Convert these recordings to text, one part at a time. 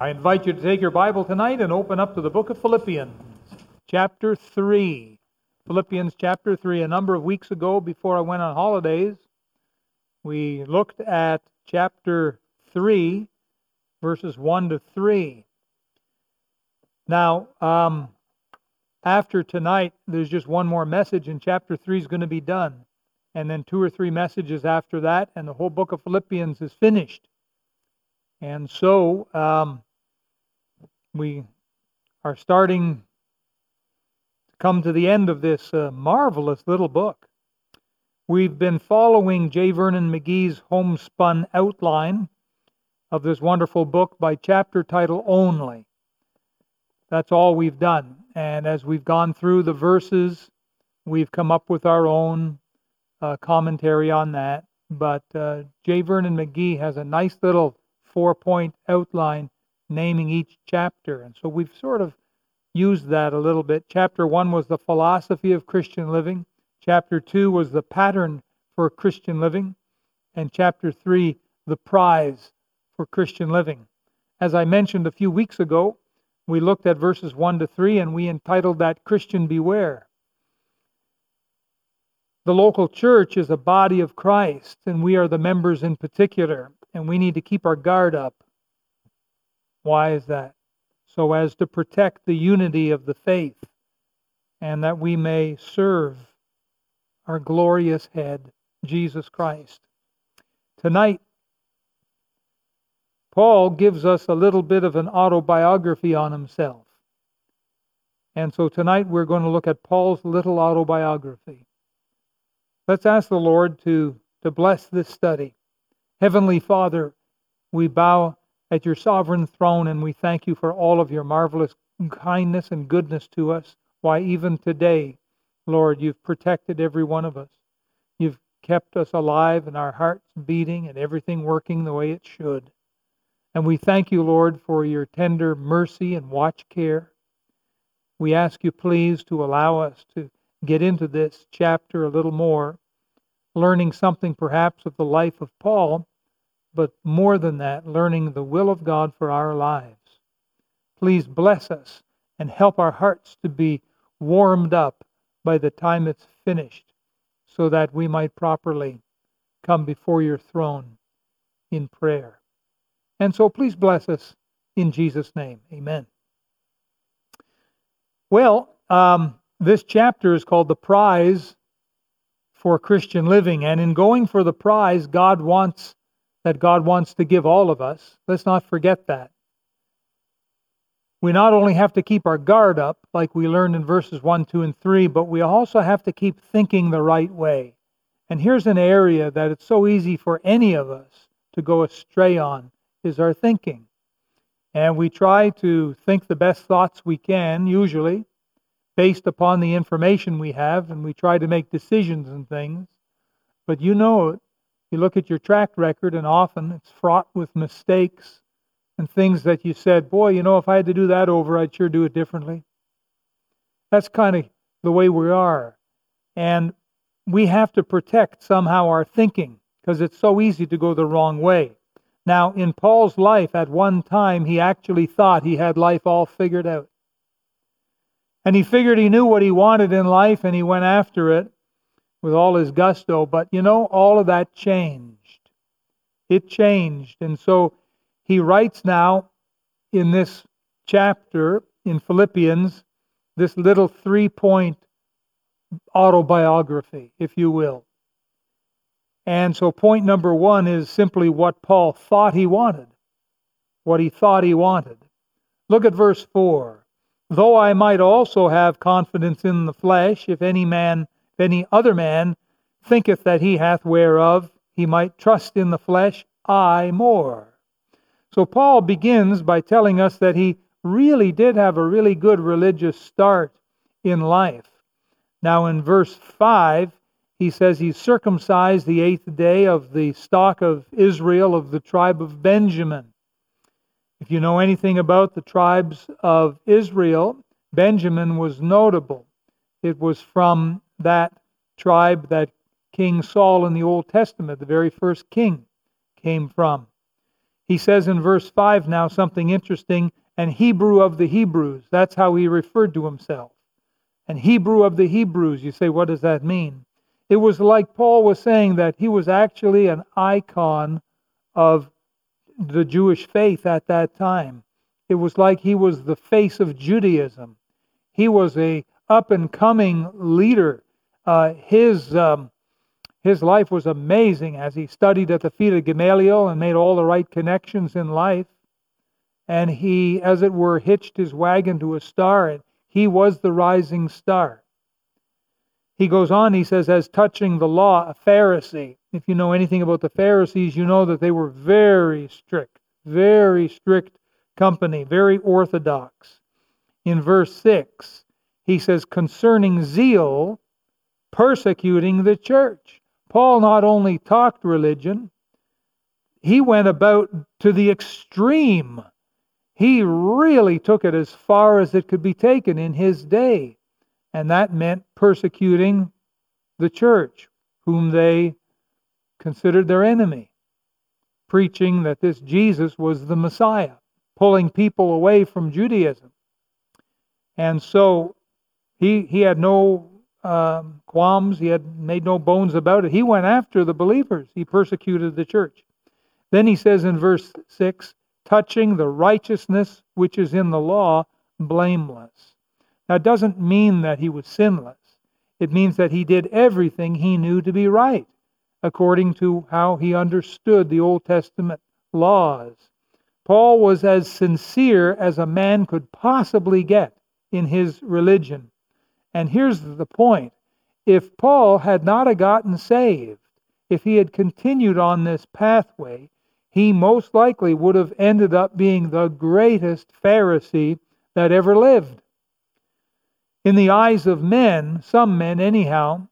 I invite you to take your Bible tonight and open up to the book of Philippians, chapter 3. Philippians chapter 3. A number of weeks ago, before I went on holidays, we looked at chapter 3, verses 1 to 3. Now, um, after tonight, there's just one more message, and chapter 3 is going to be done. And then two or three messages after that, and the whole book of Philippians is finished. And so, um, we are starting to come to the end of this uh, marvelous little book. We've been following J. Vernon McGee's homespun outline of this wonderful book by chapter title only. That's all we've done. And as we've gone through the verses, we've come up with our own uh, commentary on that. But uh, J. Vernon McGee has a nice little four point outline naming each chapter. And so we've sort of used that a little bit. Chapter 1 was the philosophy of Christian living, chapter 2 was the pattern for Christian living, and chapter 3, the prize for Christian living. As I mentioned a few weeks ago, we looked at verses 1 to 3 and we entitled that Christian Beware. The local church is a body of Christ, and we are the members in particular, and we need to keep our guard up why is that? So as to protect the unity of the faith and that we may serve our glorious head, Jesus Christ. Tonight, Paul gives us a little bit of an autobiography on himself. And so tonight we're going to look at Paul's little autobiography. Let's ask the Lord to, to bless this study. Heavenly Father, we bow at your sovereign throne, and we thank you for all of your marvelous kindness and goodness to us. Why, even today, Lord, you've protected every one of us. You've kept us alive and our hearts beating and everything working the way it should. And we thank you, Lord, for your tender mercy and watch care. We ask you, please, to allow us to get into this chapter a little more, learning something perhaps of the life of Paul but more than that, learning the will of God for our lives. Please bless us and help our hearts to be warmed up by the time it's finished so that we might properly come before your throne in prayer. And so please bless us in Jesus' name. Amen. Well, um, this chapter is called The Prize for Christian Living. And in going for the prize, God wants that God wants to give all of us. Let's not forget that. We not only have to keep our guard up, like we learned in verses 1, 2, and 3, but we also have to keep thinking the right way. And here's an area that it's so easy for any of us to go astray on is our thinking. And we try to think the best thoughts we can, usually, based upon the information we have, and we try to make decisions and things. But you know you look at your track record, and often it's fraught with mistakes and things that you said, Boy, you know, if I had to do that over, I'd sure do it differently. That's kind of the way we are. And we have to protect somehow our thinking because it's so easy to go the wrong way. Now, in Paul's life, at one time, he actually thought he had life all figured out. And he figured he knew what he wanted in life and he went after it with all his gusto. But you know, all of that changed. It changed. And so he writes now in this chapter in Philippians this little three point autobiography, if you will. And so, point number one is simply what Paul thought he wanted. What he thought he wanted. Look at verse 4. Though I might also have confidence in the flesh, if any man any other man thinketh that he hath whereof he might trust in the flesh, I more. So Paul begins by telling us that he really did have a really good religious start in life. Now, in verse 5, he says he circumcised the eighth day of the stock of Israel of the tribe of Benjamin. If you know anything about the tribes of Israel, Benjamin was notable. It was from that tribe that King Saul in the Old Testament, the very first king, came from. He says in verse 5 now something interesting, and Hebrew of the Hebrews. That's how he referred to himself. And Hebrew of the Hebrews. You say, what does that mean? It was like Paul was saying that he was actually an icon of the Jewish faith at that time. It was like he was the face of Judaism. He was a up and coming leader. Uh, his um, his life was amazing as he studied at the feet of Gamaliel and made all the right connections in life. And he, as it were, hitched his wagon to a star, and he was the rising star. He goes on, he says, as touching the law, a Pharisee. If you know anything about the Pharisees, you know that they were very strict, very strict company, very orthodox. In verse 6, he says, concerning zeal, persecuting the church. Paul not only talked religion, he went about to the extreme. He really took it as far as it could be taken in his day and that meant persecuting the church, whom they considered their enemy, preaching that this Jesus was the Messiah, pulling people away from Judaism. And so he, he had no um, qualms, he had made no bones about it. He went after the believers, he persecuted the church. Then he says in verse 6 touching the righteousness which is in the law, blameless. That doesn't mean that he was sinless. It means that he did everything he knew to be right, according to how he understood the Old Testament laws. Paul was as sincere as a man could possibly get in his religion. And here's the point if Paul had not gotten saved, if he had continued on this pathway, he most likely would have ended up being the greatest Pharisee that ever lived. In the eyes of men, some men anyhow,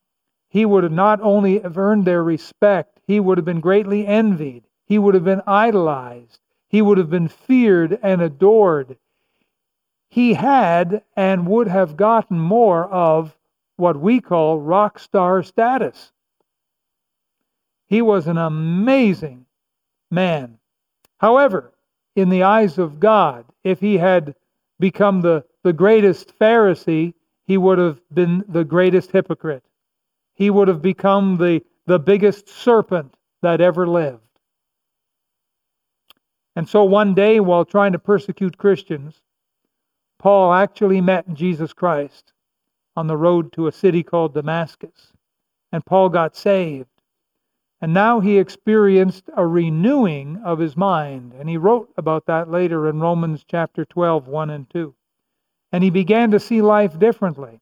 he would have not only have earned their respect, he would have been greatly envied, he would have been idolized, he would have been feared and adored. He had and would have gotten more of what we call rock star status. He was an amazing man. However, in the eyes of God, if he had become the, the greatest Pharisee, he would have been the greatest hypocrite. He would have become the, the biggest serpent that ever lived. And so one day, while trying to persecute Christians, Paul actually met Jesus Christ on the road to a city called Damascus. And Paul got saved. And now he experienced a renewing of his mind. And he wrote about that later in Romans chapter 12, 1 and 2 and he began to see life differently.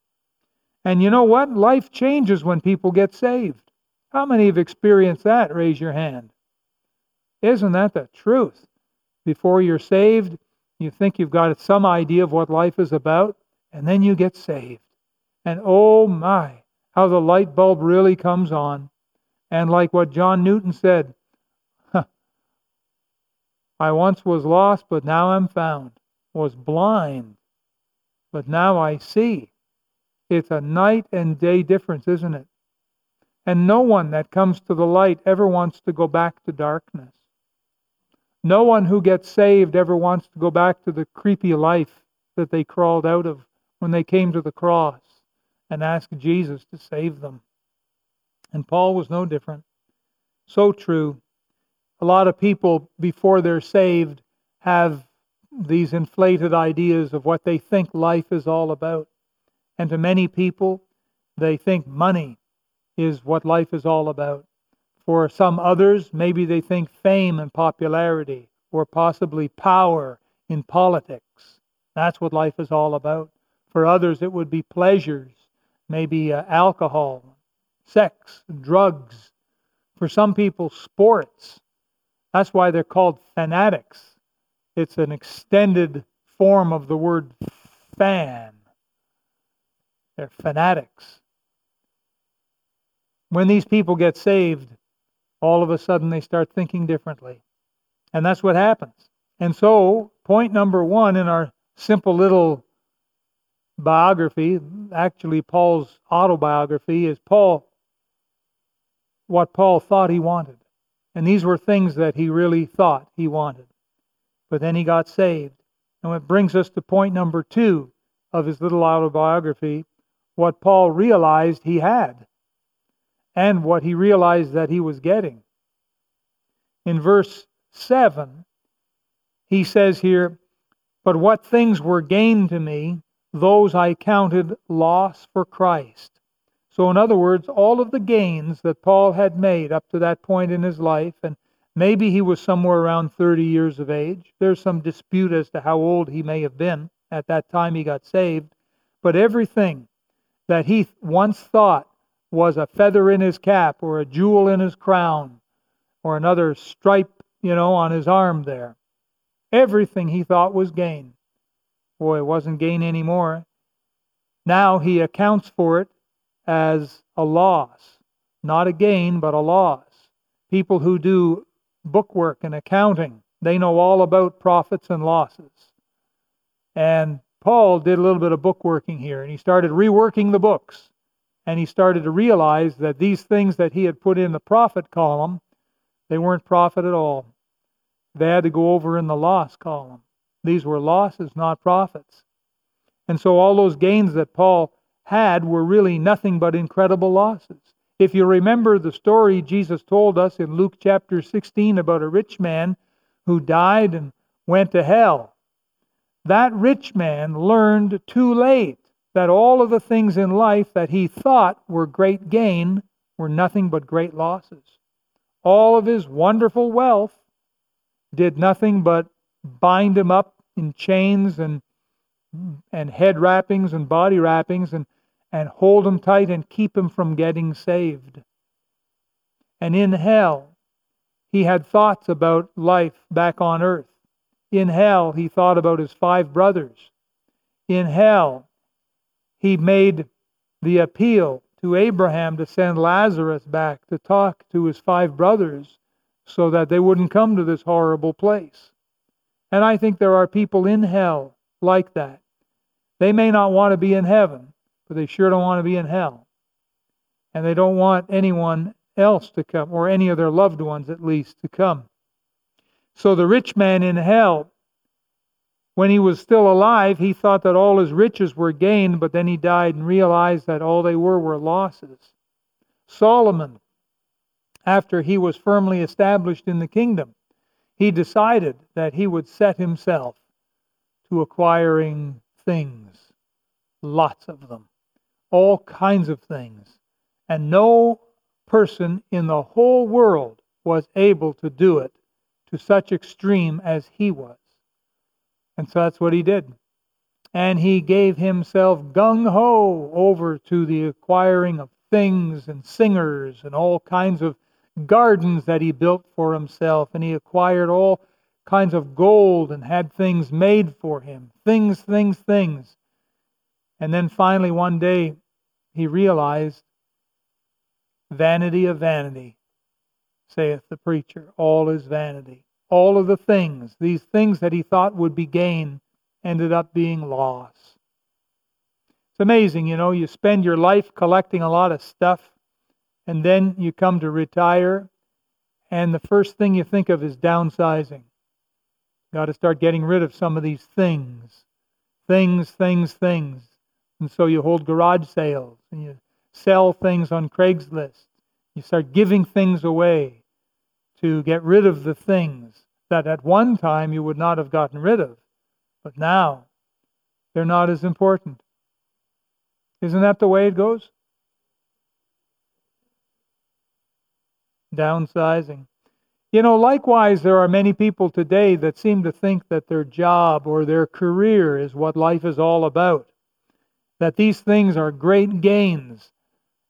And you know what? Life changes when people get saved. How many have experienced that? Raise your hand. Isn't that the truth? Before you're saved, you think you've got some idea of what life is about, and then you get saved. And oh my, how the light bulb really comes on. And like what John Newton said, I once was lost, but now I'm found, was blind, but now I see. It's a night and day difference, isn't it? And no one that comes to the light ever wants to go back to darkness. No one who gets saved ever wants to go back to the creepy life that they crawled out of when they came to the cross and asked Jesus to save them. And Paul was no different. So true. A lot of people, before they're saved, have these inflated ideas of what they think life is all about. And to many people, they think money is what life is all about. For some others, maybe they think fame and popularity, or possibly power in politics. That's what life is all about. For others, it would be pleasures, maybe uh, alcohol, sex, drugs. For some people, sports. That's why they're called fanatics it's an extended form of the word fan. They're fanatics. When these people get saved, all of a sudden they start thinking differently. And that's what happens. And so, point number one in our simple little biography, actually Paul's autobiography, is Paul, what Paul thought he wanted. And these were things that he really thought he wanted. But then he got saved. And it brings us to point number two of his little autobiography what Paul realized he had and what he realized that he was getting. In verse 7, he says here, But what things were gained to me, those I counted loss for Christ. So, in other words, all of the gains that Paul had made up to that point in his life, and maybe he was somewhere around 30 years of age. There's some dispute as to how old he may have been at that time he got saved. But everything that he once thought was a feather in his cap or a jewel in his crown or another stripe, you know, on his arm there, everything he thought was gain. Boy, it wasn't gain anymore. Now he accounts for it as a loss. Not a gain, but a loss. People who do bookwork and accounting, they know all about profits and losses. And Paul did a little bit of bookworking here, and he started reworking the books. And he started to realize that these things that he had put in the profit column, they weren't profit at all. They had to go over in the loss column. These were losses, not profits. And so all those gains that Paul had were really nothing but incredible losses. If you remember the story Jesus told us in Luke chapter 16 about a rich man who died and went to hell, that rich man learned too late that all of the things in life that he thought were great gain were nothing but great losses. All of his wonderful wealth did nothing but bind him up in chains and and head wrappings and body wrappings and and hold him tight and keep him from getting saved. And in hell, he had thoughts about life back on earth. In hell, he thought about his five brothers. In hell, he made the appeal to Abraham to send Lazarus back to talk to his five brothers so that they wouldn't come to this horrible place. And I think there are people in hell like that. They may not want to be in heaven, but they sure don't want to be in hell. And they don't want anyone else to come, or any of their loved ones at least, to come. So the rich man in hell, when he was still alive, he thought that all his riches were gained, but then he died and realized that all they were were losses. Solomon, after he was firmly established in the kingdom, he decided that he would set himself to acquiring things, lots of them all kinds of things. And no person in the whole world was able to do it to such extreme as he was. And so that's what he did. And he gave himself gung ho over to the acquiring of things and singers and all kinds of gardens that he built for himself. And he acquired all kinds of gold and had things made for him. Things, things, things. And then finally, one day, he realized, Vanity of vanity, saith the preacher, all is vanity. All of the things, these things that he thought would be gain, ended up being loss. It's amazing, you know, you spend your life collecting a lot of stuff, and then you come to retire, and the first thing you think of is downsizing. Got to start getting rid of some of these things. Things, things, things. And so you hold garage sales and you sell things on Craigslist. You start giving things away to get rid of the things that at one time you would not have gotten rid of, but now they're not as important. Isn't that the way it goes? Downsizing. You know, likewise, there are many people today that seem to think that their job or their career is what life is all about that these things are great gains.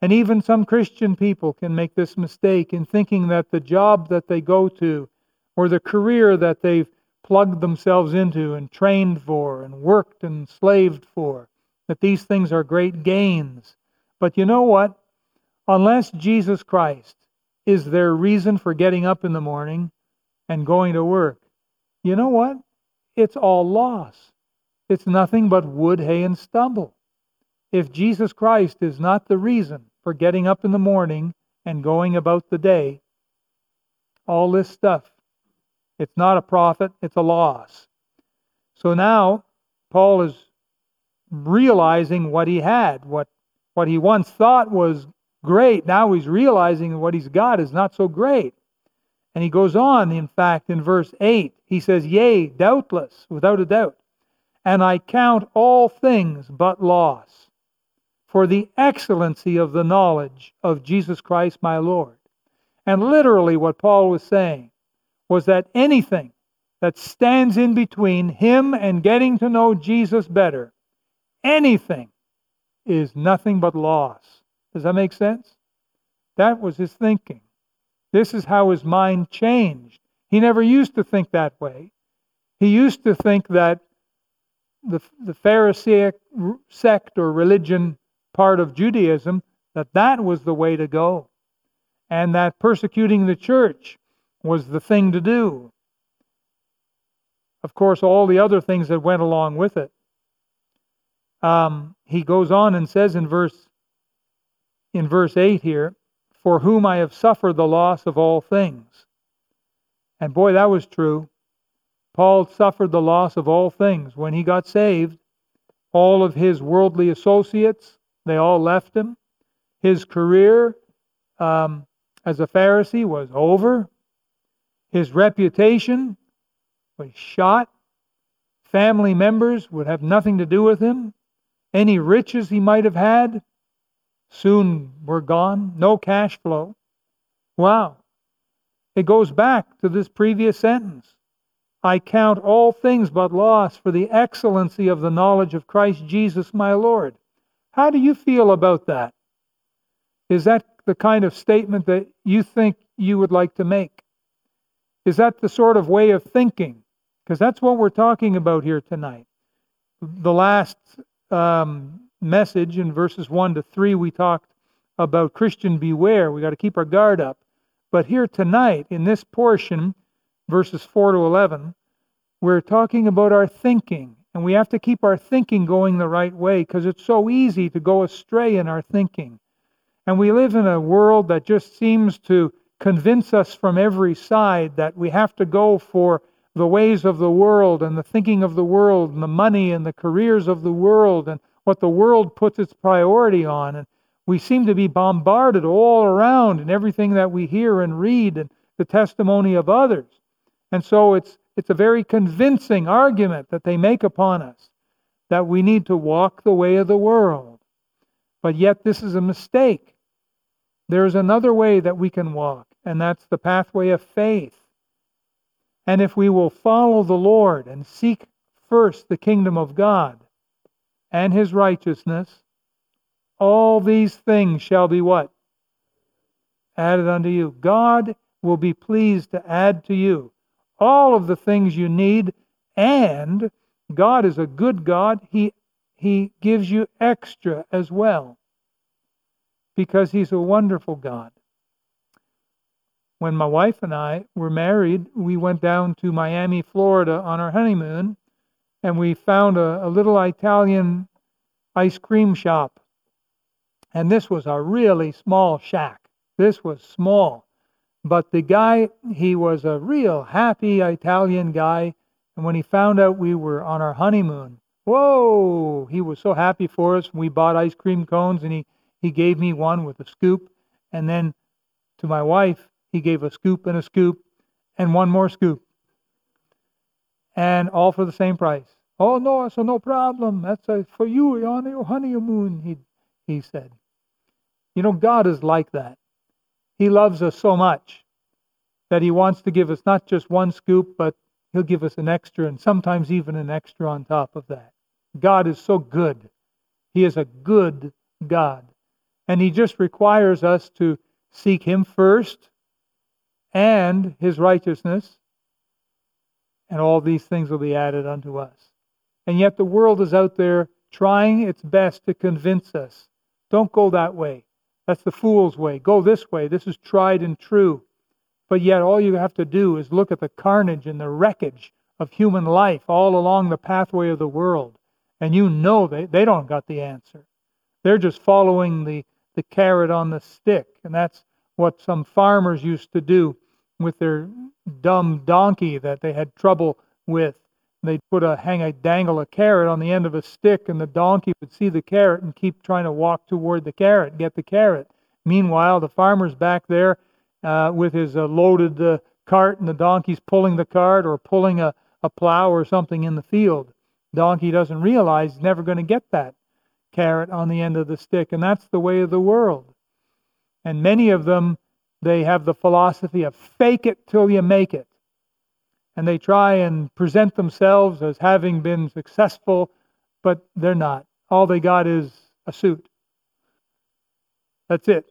And even some Christian people can make this mistake in thinking that the job that they go to or the career that they've plugged themselves into and trained for and worked and slaved for, that these things are great gains. But you know what? Unless Jesus Christ is their reason for getting up in the morning and going to work, you know what? It's all loss. It's nothing but wood, hay, and stubble. If Jesus Christ is not the reason for getting up in the morning and going about the day, all this stuff. It's not a profit, it's a loss. So now Paul is realizing what he had, what what he once thought was great, now he's realizing what he's got is not so great. And he goes on, in fact, in verse 8, he says, Yea, doubtless, without a doubt, and I count all things but loss for the excellency of the knowledge of Jesus Christ my Lord. And literally, what Paul was saying was that anything that stands in between him and getting to know Jesus better, anything, is nothing but loss. Does that make sense? That was his thinking. This is how his mind changed. He never used to think that way. He used to think that the, the Pharisaic sect or religion part of Judaism, that that was the way to go. And that persecuting the church was the thing to do. Of course, all the other things that went along with it. Um, he goes on and says in verse in verse 8 here, for whom I have suffered the loss of all things. And boy, that was true. Paul suffered the loss of all things. When he got saved, all of his worldly associates, they all left him. His career um, as a Pharisee was over. His reputation was shot. Family members would have nothing to do with him. Any riches he might have had soon were gone. No cash flow. Wow. It goes back to this previous sentence. I count all things but loss for the excellency of the knowledge of Christ Jesus my Lord. How do you feel about that? Is that the kind of statement that you think you would like to make? Is that the sort of way of thinking? Because that's what we're talking about here tonight. The last um, message in verses 1 to 3, we talked about Christian beware. We got to keep our guard up. But here tonight, in this portion, verses 4 to 11, we're talking about our thinking. And we have to keep our thinking going the right way because it's so easy to go astray in our thinking. And we live in a world that just seems to convince us from every side that we have to go for the ways of the world and the thinking of the world and the money and the careers of the world and what the world puts its priority on. And we seem to be bombarded all around in everything that we hear and read and the testimony of others. And so it's it's a very convincing argument that they make upon us that we need to walk the way of the world. But yet this is a mistake. There's another way that we can walk, and that's the pathway of faith. And if we will follow the Lord and seek first the kingdom of God and his righteousness, all these things shall be what? Added unto you. God will be pleased to add to you all of the things you need, and God is a good God. He, he gives you extra as well because He's a wonderful God when my wife and I were married, we went down to Miami, Florida on our honeymoon, and we found a, a little Italian ice cream shop. And this was a really small shack. This was small. But the guy, he was a real happy Italian guy. And when he found out we were on our honeymoon, whoa, he was so happy for us. We bought ice cream cones and he, he gave me one with a scoop. And then to my wife, he gave a scoop and a scoop and one more scoop. And all for the same price. Oh, no, so no problem. That's a, for you on your honeymoon, he, he said. You know, God is like that. He loves us so much that he wants to give us not just one scoop, but he'll give us an extra and sometimes even an extra on top of that. God is so good. He is a good God. And he just requires us to seek him first and his righteousness, and all these things will be added unto us. And yet the world is out there trying its best to convince us don't go that way. That's the fool's way. Go this way. This is tried and true. But yet, all you have to do is look at the carnage and the wreckage of human life all along the pathway of the world. And you know they, they don't got the answer. They're just following the, the carrot on the stick. And that's what some farmers used to do with their dumb donkey that they had trouble with. They'd put a hang a dangle a carrot on the end of a stick, and the donkey would see the carrot and keep trying to walk toward the carrot, get the carrot. Meanwhile, the farmer's back there uh, with his uh, loaded uh, cart, and the donkey's pulling the cart or pulling a, a plow or something in the field. Donkey doesn't realize he's never going to get that carrot on the end of the stick, and that's the way of the world. And many of them, they have the philosophy of fake it till you make it. And they try and present themselves as having been successful, but they're not. All they got is a suit. That's it.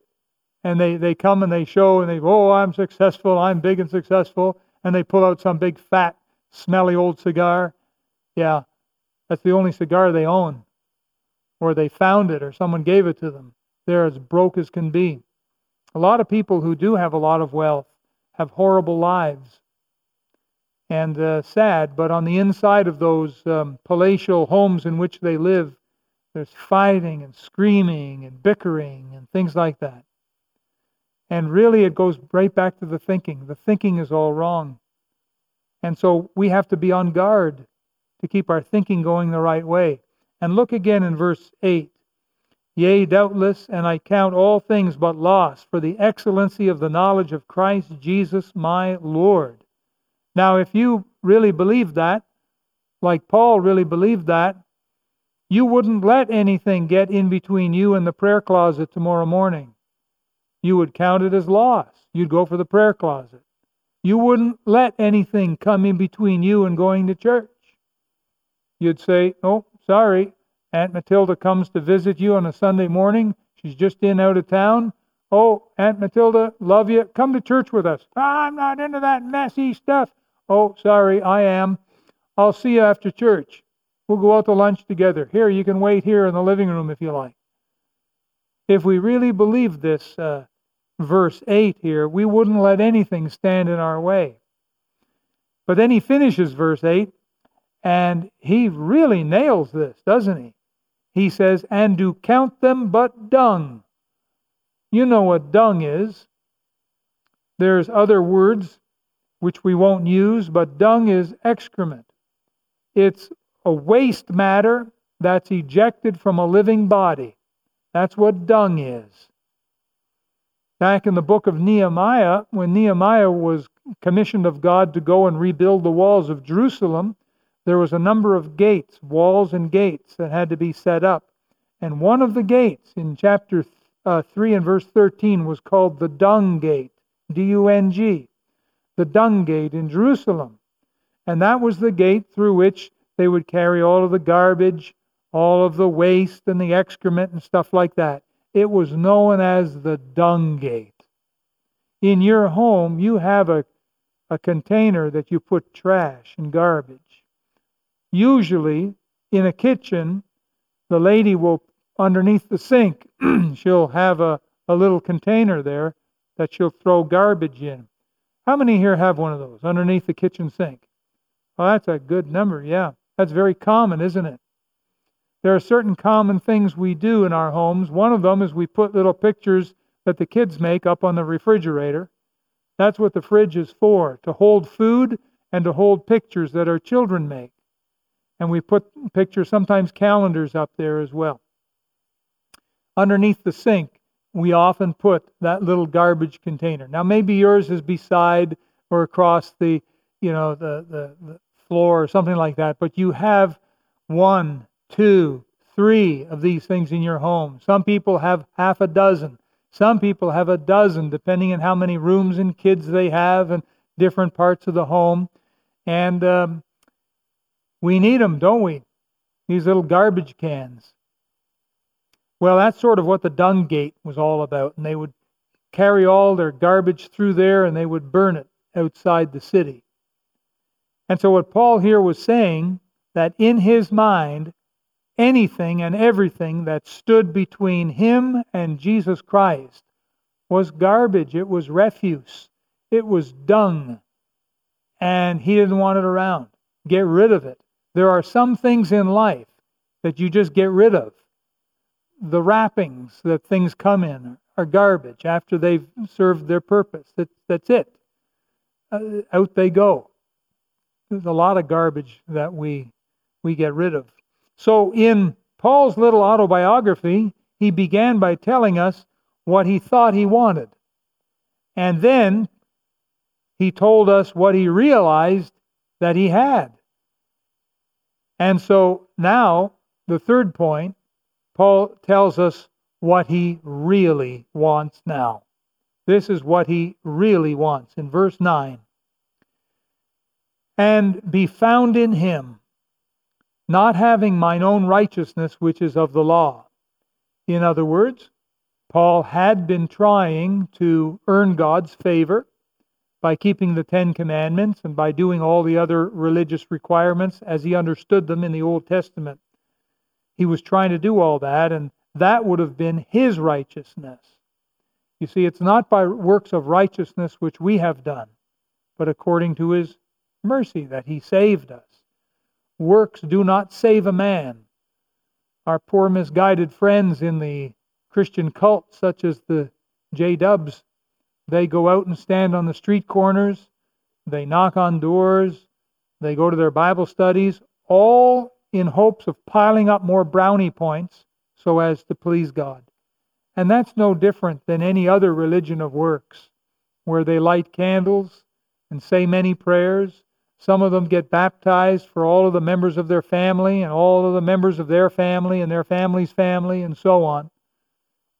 And they, they come and they show and they, oh, I'm successful, I'm big and successful. And they pull out some big, fat, smelly old cigar. Yeah, that's the only cigar they own. Or they found it or someone gave it to them. They're as broke as can be. A lot of people who do have a lot of wealth have horrible lives and uh, sad, but on the inside of those um, palatial homes in which they live, there's fighting and screaming and bickering and things like that. And really, it goes right back to the thinking. The thinking is all wrong. And so we have to be on guard to keep our thinking going the right way. And look again in verse 8. Yea, doubtless, and I count all things but loss for the excellency of the knowledge of Christ Jesus my Lord. Now, if you really believed that, like Paul really believed that, you wouldn't let anything get in between you and the prayer closet tomorrow morning. You would count it as loss. You'd go for the prayer closet. You wouldn't let anything come in between you and going to church. You'd say, Oh, sorry, Aunt Matilda comes to visit you on a Sunday morning. She's just in out of town. Oh, Aunt Matilda, love you. Come to church with us. Ah, I'm not into that messy stuff. Oh, sorry, I am. I'll see you after church. We'll go out to lunch together. Here, you can wait here in the living room if you like. If we really believed this uh, verse 8 here, we wouldn't let anything stand in our way. But then he finishes verse 8, and he really nails this, doesn't he? he says, and do count them but dung. You know what dung is. There's other words which we won't use, but dung is excrement. It's a waste matter that's ejected from a living body. That's what dung is. Back in the book of Nehemiah, when Nehemiah was commissioned of God to go and rebuild the walls of Jerusalem, there was a number of gates, walls and gates that had to be set up. And one of the gates in chapter uh, 3 and verse 13 was called the Dung Gate, D U N G, the Dung Gate in Jerusalem. And that was the gate through which they would carry all of the garbage, all of the waste and the excrement and stuff like that. It was known as the Dung Gate. In your home, you have a, a container that you put trash and garbage. Usually, in a kitchen, the lady will, underneath the sink, she'll have a, a little container there that she'll throw garbage in. How many here have one of those underneath the kitchen sink? Oh, that's a good number, yeah. That's very common, isn't it? There are certain common things we do in our homes. One of them is we put little pictures that the kids make up on the refrigerator. That's what the fridge is for, to hold food and to hold pictures that our children make. And we put pictures, sometimes calendars up there as well. Underneath the sink, we often put that little garbage container. Now, maybe yours is beside or across the, you know, the, the, the floor or something like that, but you have one, two, three of these things in your home. Some people have half a dozen. Some people have a dozen, depending on how many rooms and kids they have and different parts of the home. And um, we need them, don't we? These little garbage cans. Well, that's sort of what the dung gate was all about. And they would carry all their garbage through there and they would burn it outside the city. And so, what Paul here was saying, that in his mind, anything and everything that stood between him and Jesus Christ was garbage, it was refuse, it was dung, and he didn't want it around. Get rid of it. There are some things in life that you just get rid of. The wrappings that things come in are garbage after they've served their purpose. That, that's it. uh, out they go. There's a lot of garbage that we we get rid of. So in Paul's little autobiography, he began by telling us what he thought he wanted. And then he told us what he realized that he had. And so now, the third point, Paul tells us what he really wants now. This is what he really wants in verse 9. And be found in him, not having mine own righteousness which is of the law. In other words, Paul had been trying to earn God's favor by keeping the Ten Commandments and by doing all the other religious requirements as he understood them in the Old Testament. He was trying to do all that, and that would have been his righteousness. You see, it's not by works of righteousness which we have done, but according to his mercy that he saved us. Works do not save a man. Our poor misguided friends in the Christian cult, such as the J Dubs, they go out and stand on the street corners, they knock on doors, they go to their Bible studies, all in hopes of piling up more brownie points so as to please God. And that's no different than any other religion of works, where they light candles and say many prayers. Some of them get baptized for all of the members of their family and all of the members of their family and their family's family and so on,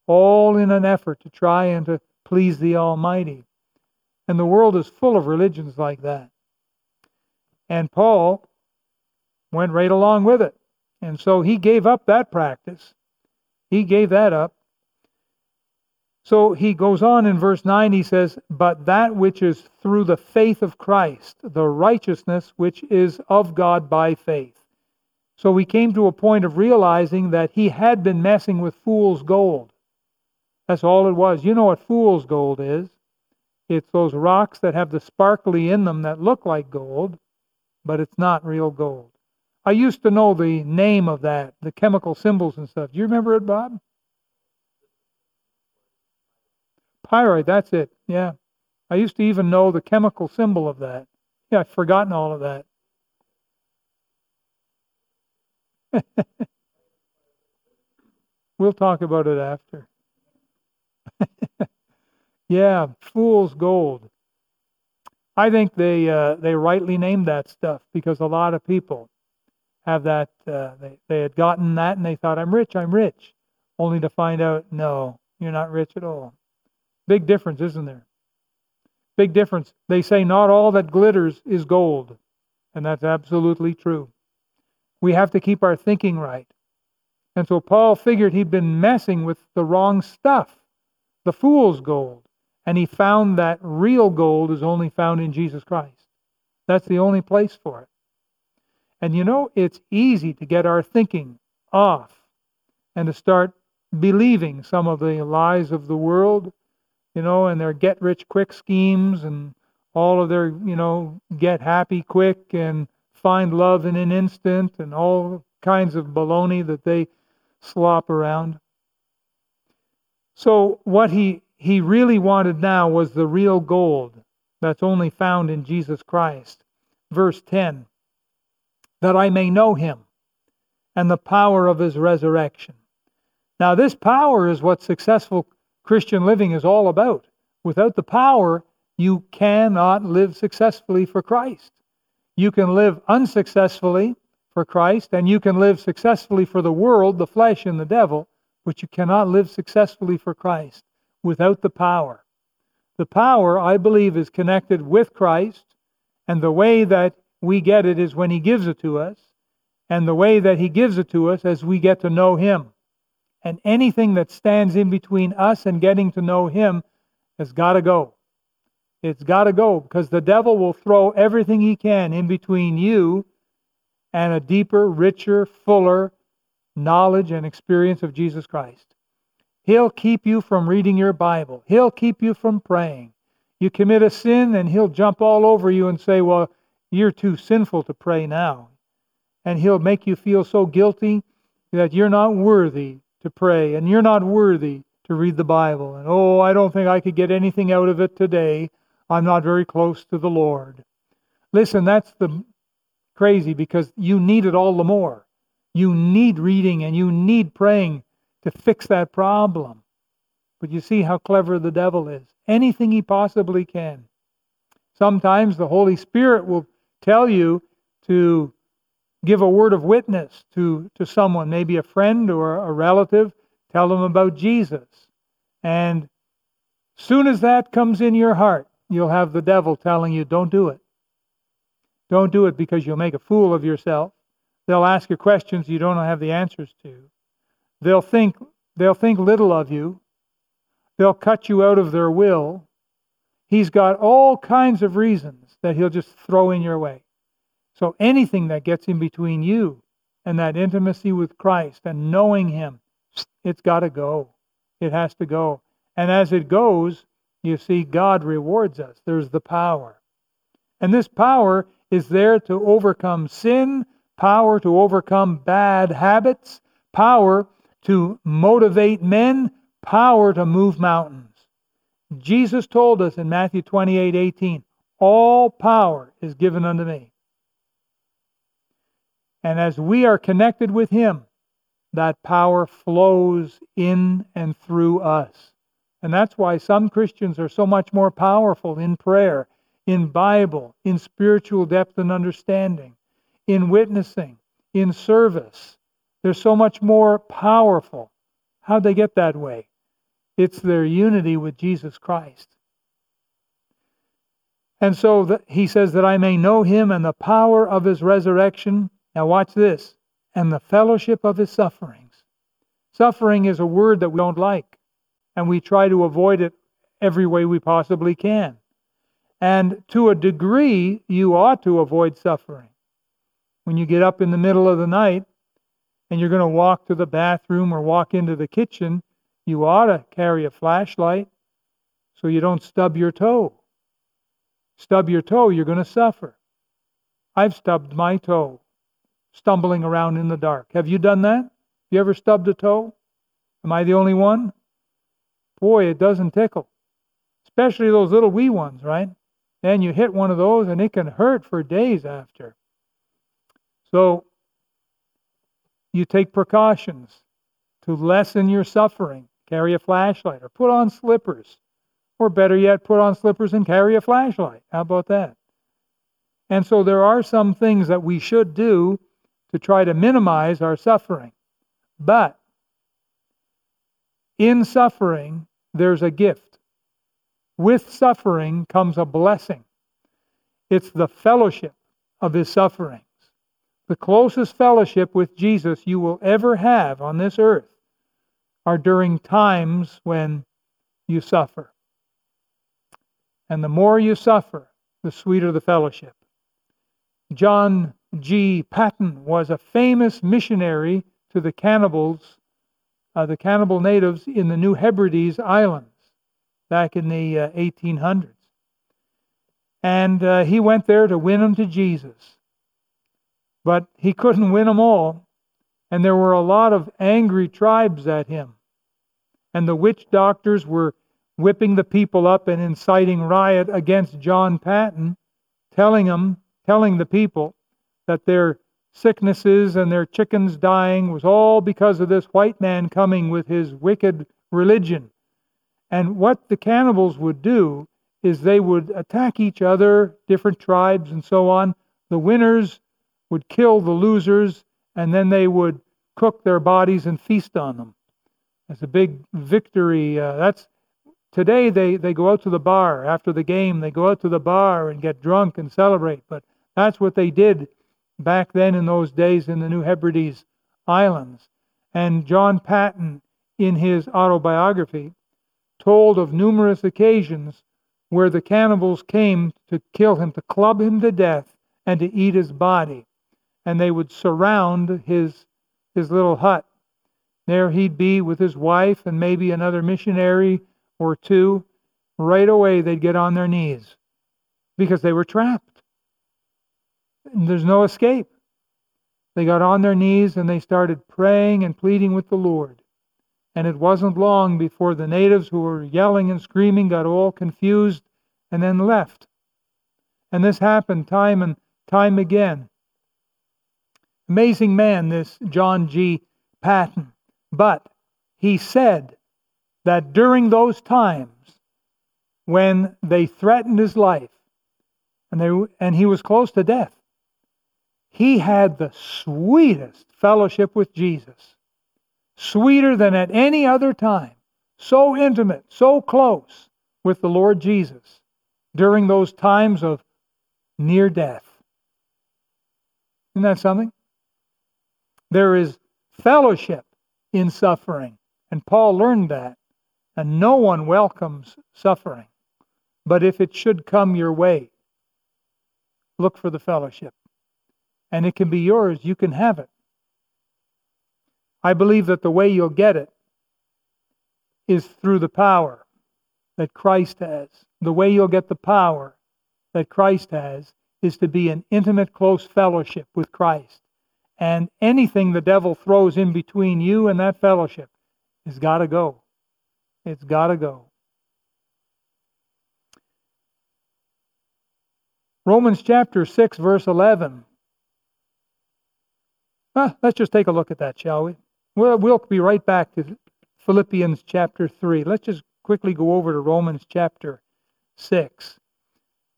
all in an effort to try and to please the Almighty. And the world is full of religions like that. And Paul went right along with it. And so he gave up that practice. He gave that up. So he goes on in verse 9, he says, But that which is through the faith of Christ, the righteousness which is of God by faith. So we came to a point of realizing that he had been messing with fool's gold. That's all it was. You know what fool's gold is? It's those rocks that have the sparkly in them that look like gold, but it's not real gold. I used to know the name of that, the chemical symbols and stuff. Do you remember it, Bob? Pyrite, that's it. Yeah. I used to even know the chemical symbol of that. Yeah, I've forgotten all of that. we'll talk about it after. yeah, fool's gold. I think they uh, they rightly named that stuff because a lot of people have that. Uh, they they had gotten that and they thought I'm rich, I'm rich, only to find out no, you're not rich at all. Big difference, isn't there? Big difference. They say not all that glitters is gold, and that's absolutely true. We have to keep our thinking right. And so Paul figured he'd been messing with the wrong stuff the fool's gold. And he found that real gold is only found in Jesus Christ. That's the only place for it. And you know, it's easy to get our thinking off and to start believing some of the lies of the world, you know, and their get rich quick schemes and all of their, you know, get happy quick and find love in an instant and all kinds of baloney that they slop around. So what he he really wanted now was the real gold that's only found in Jesus Christ. Verse 10 that I may know him and the power of his resurrection. Now, this power is what successful Christian living is all about. Without the power, you cannot live successfully for Christ. You can live unsuccessfully for Christ, and you can live successfully for the world, the flesh, and the devil, but you cannot live successfully for Christ without the power. The power, I believe, is connected with Christ, and the way that we get it is when He gives it to us, and the way that He gives it to us as we get to know Him. And anything that stands in between us and getting to know Him has got to go. It's got to go because the devil will throw everything he can in between you and a deeper, richer, fuller, knowledge and experience of Jesus Christ. He'll keep you from reading your Bible. He'll keep you from praying. You commit a sin and he'll jump all over you and say, Well, you're too sinful to pray now. And he'll make you feel so guilty that you're not worthy to pray and you're not worthy to read the Bible. And oh, I don't think I could get anything out of it today. I'm not very close to the Lord. Listen, that's the crazy because you need it all the more. You need reading and you need praying to fix that problem. But you see how clever the devil is. Anything he possibly can. Sometimes the Holy Spirit will tell you to give a word of witness to, to someone, maybe a friend or a relative, tell them about Jesus. And soon as that comes in your heart, you'll have the devil telling you, don't do it. Don't do it because you'll make a fool of yourself. They'll ask you questions you don't have the answers to. They'll think they'll think little of you. They'll cut you out of their will. He's got all kinds of reasons that he'll just throw in your way. So anything that gets in between you and that intimacy with Christ and knowing him, it's got to go. It has to go. And as it goes, you see God rewards us. There's the power. And this power is there to overcome sin, power to overcome bad habits, power to motivate men, power to move mountains. Jesus told us in Matthew 28 18, All power is given unto me. And as we are connected with Him, that power flows in and through us. And that's why some Christians are so much more powerful in prayer, in Bible, in spiritual depth and understanding, in witnessing, in service. They're so much more powerful. How'd they get that way? It's their unity with Jesus Christ. And so he says that I may know him and the power of his resurrection. Now, watch this and the fellowship of his sufferings. Suffering is a word that we don't like, and we try to avoid it every way we possibly can. And to a degree, you ought to avoid suffering. When you get up in the middle of the night and you're going to walk to the bathroom or walk into the kitchen, you ought to carry a flashlight so you don't stub your toe. Stub your toe, you're going to suffer. I've stubbed my toe stumbling around in the dark. Have you done that? You ever stubbed a toe? Am I the only one? Boy, it doesn't tickle. Especially those little wee ones, right? and you hit one of those and it can hurt for days after. So you take precautions to lessen your suffering. Carry a flashlight or put on slippers. Or better yet, put on slippers and carry a flashlight. How about that? And so there are some things that we should do to try to minimize our suffering. But in suffering, there's a gift. With suffering comes a blessing. It's the fellowship of his sufferings. The closest fellowship with Jesus you will ever have on this earth are during times when you suffer. And the more you suffer, the sweeter the fellowship. John G. Paton was a famous missionary to the cannibals, uh, the cannibal natives in the New Hebrides Islands back in the uh, 1800s. And uh, he went there to win them to Jesus. But he couldn't win them all. And there were a lot of angry tribes at him. And the witch doctors were whipping the people up and inciting riot against John Paton, telling them, telling the people that their sicknesses and their chickens dying was all because of this white man coming with his wicked religion. And what the cannibals would do is they would attack each other, different tribes and so on. The winners would kill the losers, and then they would cook their bodies and feast on them. It's a big victory. Uh, that's today they, they go out to the bar after the game. They go out to the bar and get drunk and celebrate. But that's what they did back then in those days in the New Hebrides Islands. And John Paton, in his autobiography, told of numerous occasions where the cannibals came to kill him, to club him to death, and to eat his body. And they would surround his, his little hut. There he'd be with his wife and maybe another missionary or two. Right away, they'd get on their knees because they were trapped. There's no escape. They got on their knees and they started praying and pleading with the Lord. And it wasn't long before the natives who were yelling and screaming got all confused and then left. And this happened time and time again. Amazing man, this John G. Paton. But he said that during those times when they threatened his life and, they, and he was close to death, he had the sweetest fellowship with Jesus, sweeter than at any other time, so intimate, so close with the Lord Jesus during those times of near death. Isn't that something? There is fellowship in suffering, and Paul learned that. And no one welcomes suffering. But if it should come your way, look for the fellowship. And it can be yours, you can have it. I believe that the way you'll get it is through the power that Christ has. The way you'll get the power that Christ has is to be in intimate, close fellowship with Christ. And anything the devil throws in between you and that fellowship has got to go. It's got to go. Romans chapter 6, verse 11. Ah, let's just take a look at that, shall we? We'll, we'll be right back to Philippians chapter 3. Let's just quickly go over to Romans chapter 6.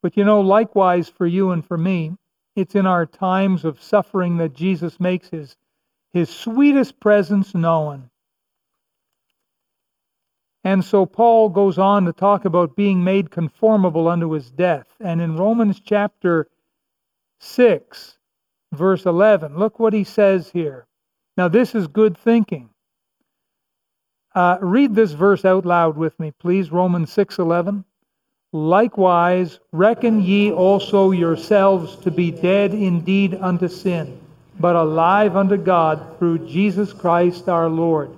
But you know, likewise for you and for me, it's in our times of suffering that Jesus makes his, his sweetest presence known. And so Paul goes on to talk about being made conformable unto his death. And in Romans chapter 6, verse 11, look what he says here. Now, this is good thinking. Uh, read this verse out loud with me, please. Romans 6 11. Likewise, reckon ye also yourselves to be dead indeed unto sin, but alive unto God through Jesus Christ our Lord.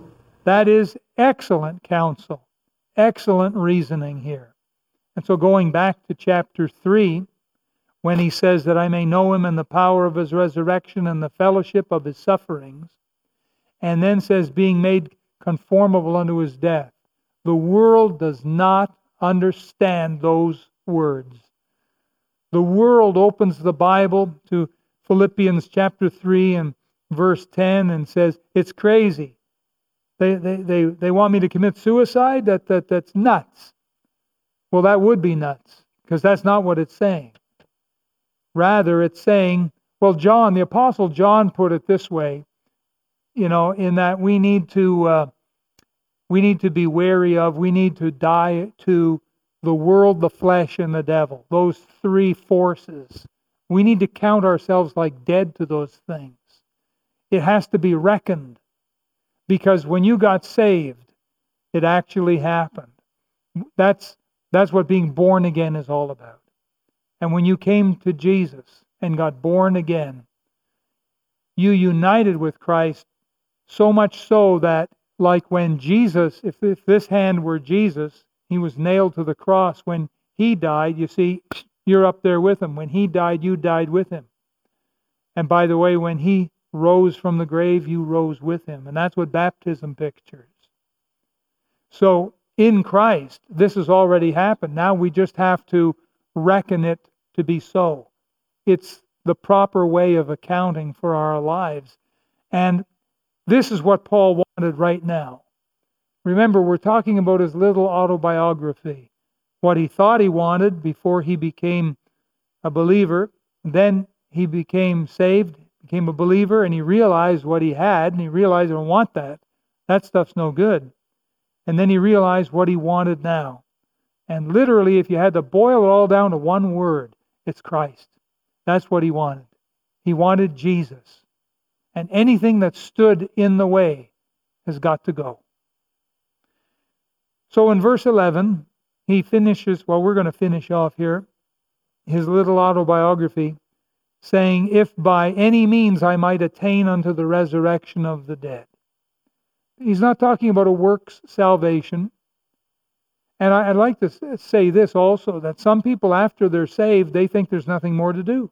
That is excellent counsel, excellent reasoning here. And so, going back to chapter 3, when he says that I may know him and the power of his resurrection and the fellowship of his sufferings, and then says, being made conformable unto his death. The world does not understand those words. The world opens the Bible to Philippians chapter 3 and verse 10 and says, It's crazy. They, they, they, they want me to commit suicide? That, that, that's nuts. Well, that would be nuts because that's not what it's saying. Rather, it's saying, well, John, the Apostle John put it this way, you know, in that we need to uh, we need to be wary of, we need to die to the world, the flesh, and the devil. Those three forces. We need to count ourselves like dead to those things. It has to be reckoned because when you got saved, it actually happened. That's, that's what being born again is all about. And when you came to Jesus and got born again, you united with Christ so much so that, like when Jesus, if, if this hand were Jesus, he was nailed to the cross. When he died, you see, you're up there with him. When he died, you died with him. And by the way, when he rose from the grave, you rose with him. And that's what baptism pictures. So in Christ, this has already happened. Now we just have to reckon it to be so. It's the proper way of accounting for our lives. And this is what Paul wanted right now. Remember, we're talking about his little autobiography, what he thought he wanted before he became a believer. Then he became saved, became a believer, and he realized what he had, and he realized, I don't want that. That stuff's no good. And then he realized what he wanted now. And literally, if you had to boil it all down to one word, it's Christ. That's what he wanted. He wanted Jesus. And anything that stood in the way has got to go. So in verse 11, he finishes, well, we're going to finish off here, his little autobiography, saying, If by any means I might attain unto the resurrection of the dead. He's not talking about a works salvation. And I, would like to say this also that some people, after they're saved, they think there's nothing more to do.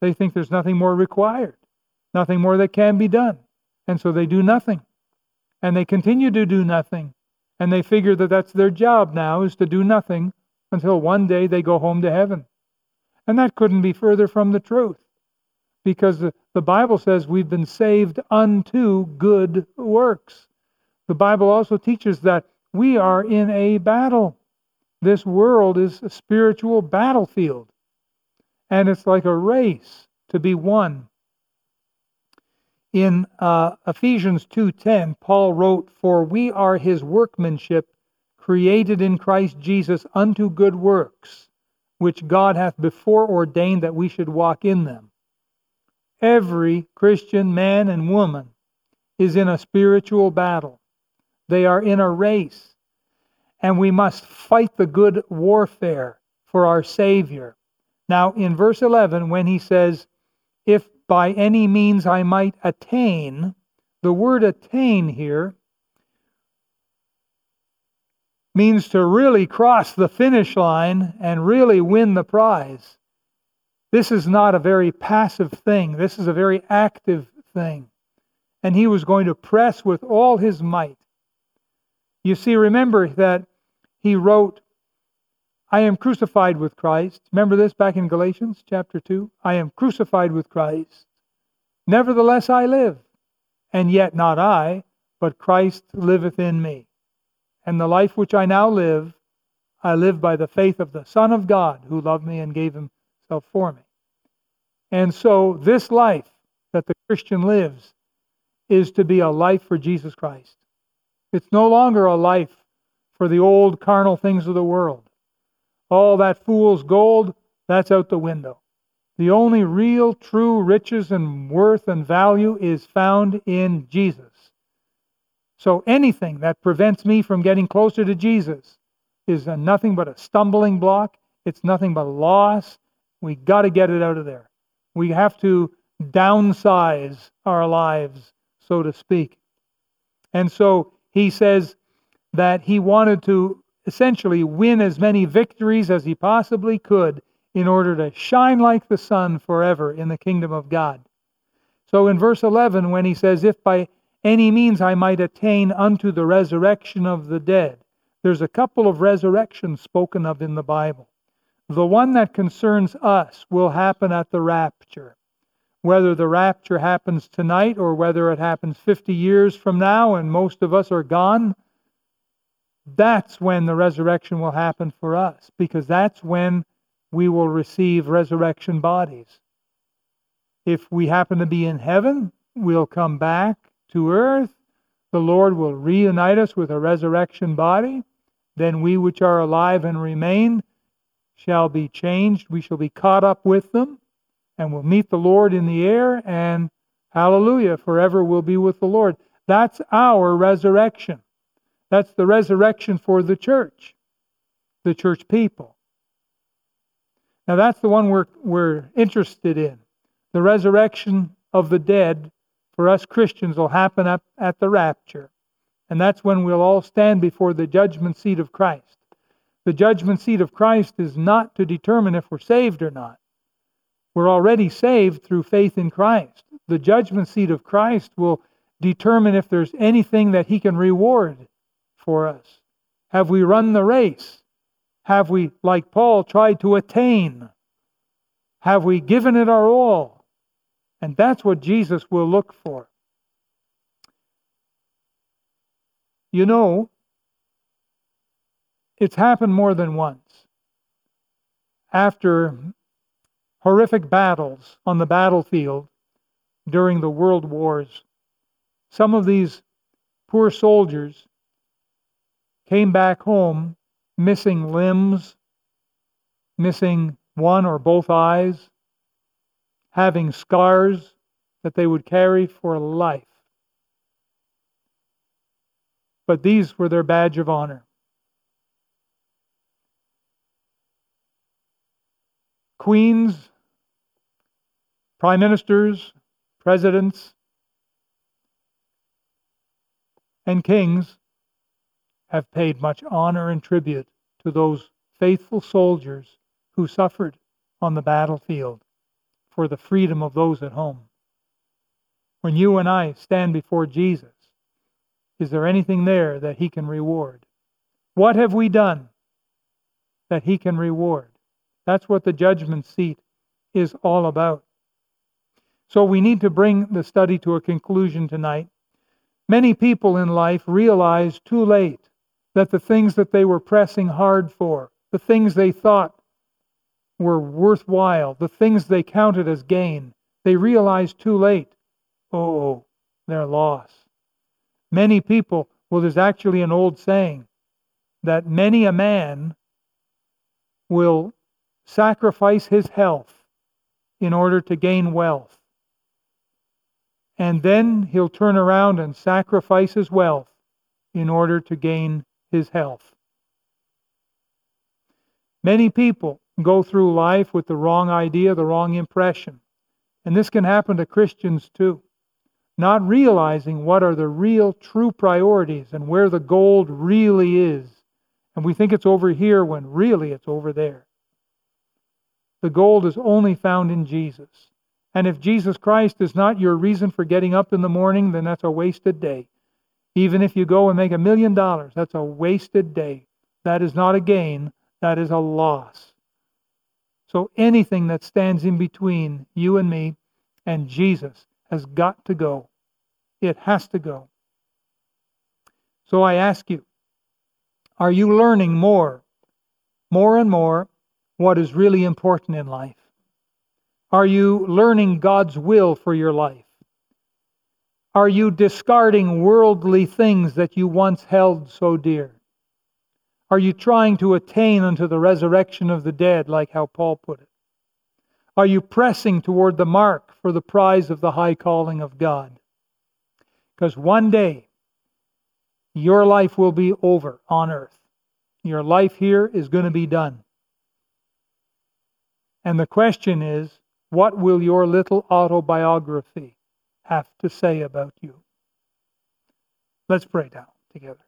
They think there's nothing more required, nothing more that can be done. And so they do nothing. And they continue to do nothing and they figure that that's their job now is to do nothing until one day they go home to heaven. And that couldn't be further from the truth because the, Bible says we've been saved unto good works. The Bible also teaches that we are in a battle. This world is a spiritual battlefield, and it's like a race to be won. In uh, Ephesians 2:10, Paul wrote, "For we are his workmanship, created in Christ Jesus unto good works, which God hath before ordained that we should walk in them." Every Christian man and woman is in a spiritual battle. They are in a race, and we must fight the good warfare for our Savior. Now, in verse 11, when he says, If by any means I might attain, the word attain here means to really cross the finish line and really win the prize. This is not a very passive thing, this is a very active thing. And he was going to press with all his might. You see, remember that he wrote, I am crucified with Christ. Remember this back in Galatians chapter 2? I am crucified with Christ. Nevertheless, I live. And yet not I, but Christ liveth in me. And the life which I now live, I live by the faith of the Son of God who loved me and gave himself for me. And so, this life that the Christian lives is to be a life for Jesus Christ. It's no longer a life for the old carnal things of the world. All that fool's gold, that's out the window. The only real, true riches and worth and value is found in Jesus. So anything that prevents me from getting closer to Jesus is nothing but a stumbling block. It's nothing but a loss. We got to get it out of there. We have to downsize our lives, so to speak. And so he says that he wanted to essentially win as many victories as he possibly could in order to shine like the sun forever in the kingdom of God. So in verse 11, when he says, If by any means I might attain unto the resurrection of the dead, there's a couple of resurrections spoken of in the Bible. The one that concerns us will happen at the rapture. Whether the rapture happens tonight or whether it happens 50 years from now and most of us are gone, that's when the resurrection will happen for us because that's when we will receive resurrection bodies. If we happen to be in heaven, we'll come back to earth. The Lord will reunite us with a resurrection body. Then we which are alive and remain shall be changed. We shall be caught up with them and will meet the Lord in the air, and hallelujah, forever we'll be with the Lord. That's our resurrection. That's the resurrection for the church, the church people. Now, that's the one we're, we're interested in. The resurrection of the dead for us Christians will happen up at the rapture. And that's when we'll all stand before the judgment seat of Christ. The judgment seat of Christ is not to determine if we're saved or not. We're already saved through faith in Christ. The judgment seat of Christ will determine if there's anything that He can reward for us. Have we run the race? Have we, like Paul, tried to attain? Have we given it our all? And that's what Jesus will look for. You know, it's happened more than once. After horrific battles on the battlefield during the world wars, some of these poor soldiers came back home missing limbs, missing one or both eyes, having scars that they would carry for life. But these were their badge of honor. queens, prime ministers, presidents, and kings have paid much honor and tribute to those faithful soldiers who suffered on the battlefield for the freedom of those at home. When you and I stand before Jesus, is there anything there that he can reward? What have we done? that he can reward. That's what the judgment seat is all about. So we need to bring the study to a conclusion tonight. Many people in life realize too late that the things that they were pressing hard for, the things they thought were worthwhile, the things they counted as gain, they realize too late, oh, they're lost. Many people, well, there's actually an old saying that many a man will sacrifice his health in order to gain wealth. And then he'll turn around and sacrifice his wealth in order to gain his health. Many people go through life with the wrong idea, the wrong impression. And this can happen to Christians too. Not realizing what are the real true priorities and where the gold really is. And we think it's over here when really it's over there. The gold is only found in Jesus. And if Jesus Christ is not your reason for getting up in the morning, then that's a wasted day. Even if you go and make a million dollars, that's a wasted day. That is not a gain, that is a loss. So anything that stands in between you and me and Jesus has got to go. It has to go. So I ask you, are you learning more, more and more, what is really important in life? Are you learning God's will for your life? Are you discarding worldly things that you once held so dear? Are you trying to attain unto the resurrection of the dead, like how Paul put it? Are you pressing toward the mark for the prize of the high calling of God? Because one day, your life will be over on earth. Your life here is going to be done. And the question is, what will your little autobiography have to say about you? Let's pray now together.